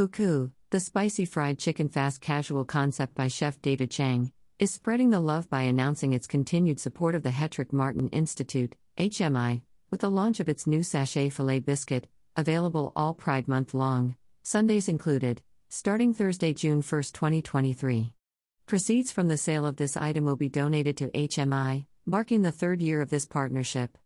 Fuku, the spicy fried chicken fast casual concept by chef David Chang, is spreading the love by announcing its continued support of the Hetrick Martin Institute, HMI, with the launch of its new sashay filet biscuit, available all Pride Month long, Sundays included, starting Thursday, June 1, 2023. Proceeds from the sale of this item will be donated to HMI, marking the third year of this partnership.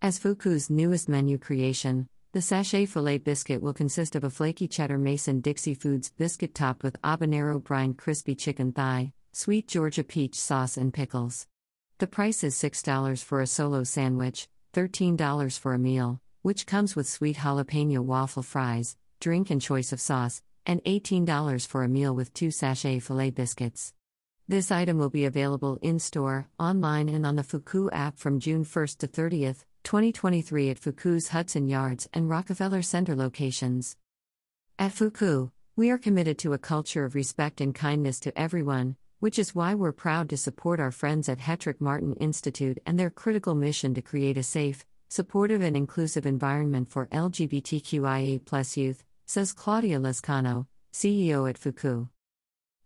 As Fuku's newest menu creation, the sashay filet biscuit will consist of a flaky cheddar Mason Dixie Foods biscuit topped with habanero brine crispy chicken thigh, sweet Georgia peach sauce, and pickles. The price is $6 for a solo sandwich, $13 for a meal, which comes with sweet jalapeno waffle fries, drink and choice of sauce, and $18 for a meal with two sashay filet biscuits. This item will be available in store, online, and on the Fuku app from June 1st to 30th, 2023 at Fuku's Hudson Yards and Rockefeller Center locations. At Fuku, we are committed to a culture of respect and kindness to everyone, which is why we're proud to support our friends at Hetrick Martin Institute and their critical mission to create a safe, supportive, and inclusive environment for LGBTQIA youth, says Claudia Lescano, CEO at Fuku.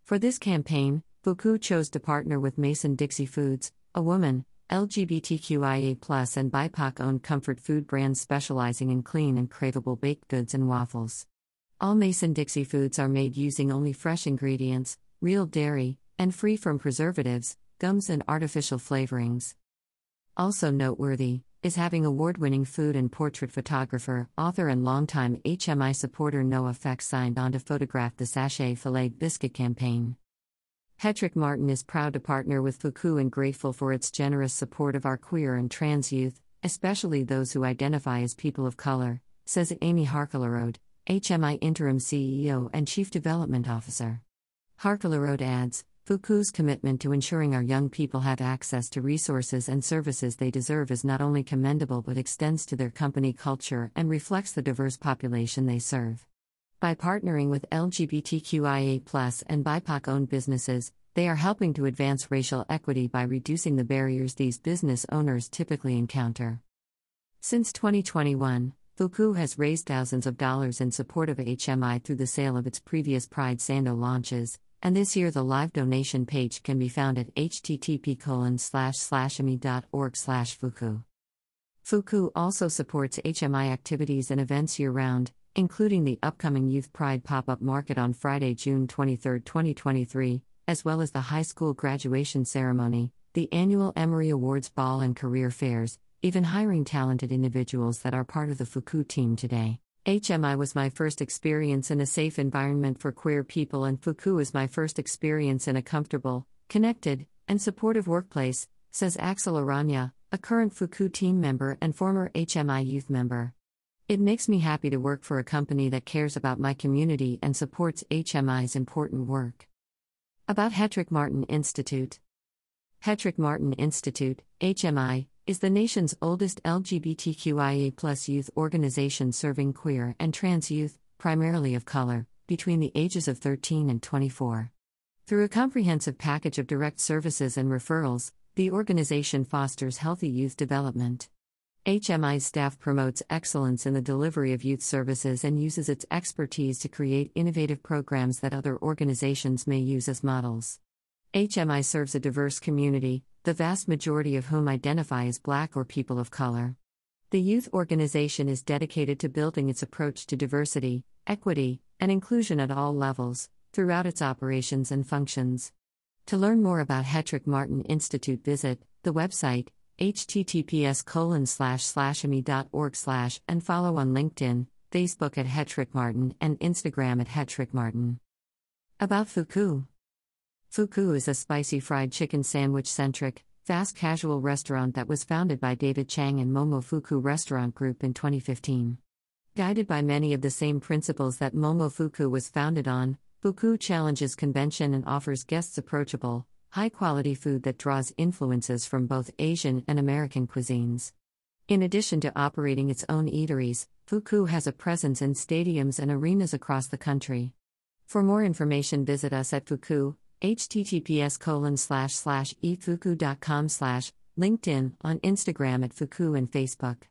For this campaign, Fuku chose to partner with Mason Dixie Foods, a woman, LGBTQIA, and BIPOC owned comfort food brand specializing in clean and craveable baked goods and waffles. All Mason Dixie foods are made using only fresh ingredients, real dairy, and free from preservatives, gums, and artificial flavorings. Also noteworthy is having award winning food and portrait photographer, author, and longtime HMI supporter Noah Fecks signed on to photograph the Sashay Filet Biscuit campaign. Hetrick Martin is proud to partner with Fuku and grateful for its generous support of our queer and trans youth, especially those who identify as people of color, says Amy Harclerode, HMI Interim CEO and Chief Development Officer. Harclerode adds, Fuku's commitment to ensuring our young people have access to resources and services they deserve is not only commendable but extends to their company culture and reflects the diverse population they serve. By partnering with LGBTQIA and BIPOC owned businesses, they are helping to advance racial equity by reducing the barriers these business owners typically encounter. Since 2021, Fuku has raised thousands of dollars in support of HMI through the sale of its previous Pride Sando launches, and this year the live donation page can be found at http org slash fuku. Fuku also supports HMI activities and events year round, including the upcoming Youth Pride pop up market on Friday, June 23, 2023, as well as the high school graduation ceremony, the annual Emery Awards Ball and career fairs, even hiring talented individuals that are part of the Fuku team today. HMI was my first experience in a safe environment for queer people, and Fuku is my first experience in a comfortable, connected, and supportive workplace, says Axel Aranya, a current Fuku team member and former HMI youth member. It makes me happy to work for a company that cares about my community and supports HMI's important work. About Hetrick Martin Institute Hetrick Martin Institute, HMI, is the nation's oldest LGBTQIA youth organization serving queer and trans youth, primarily of color, between the ages of 13 and 24. Through a comprehensive package of direct services and referrals, the organization fosters healthy youth development. HMI's staff promotes excellence in the delivery of youth services and uses its expertise to create innovative programs that other organizations may use as models. HMI serves a diverse community, the vast majority of whom identify as Black or people of color. The youth organization is dedicated to building its approach to diversity, equity, and inclusion at all levels, throughout its operations and functions. To learn more about Hetrick Martin Institute, visit the website https colon slash slash org slash and follow on LinkedIn, Facebook at Hetrick Martin and Instagram at Hetrick Martin. About Fuku Fuku is a spicy fried chicken sandwich centric, fast casual restaurant that was founded by David Chang and Momofuku Restaurant Group in 2015. Guided by many of the same principles that Momofuku was founded on, Fuku challenges convention and offers guests approachable, high quality food that draws influences from both Asian and American cuisines. In addition to operating its own eateries, Fuku has a presence in stadiums and arenas across the country. For more information, visit us at Fuku, https colon slash slash eatfuku.com slash, LinkedIn, on Instagram at Fuku and Facebook.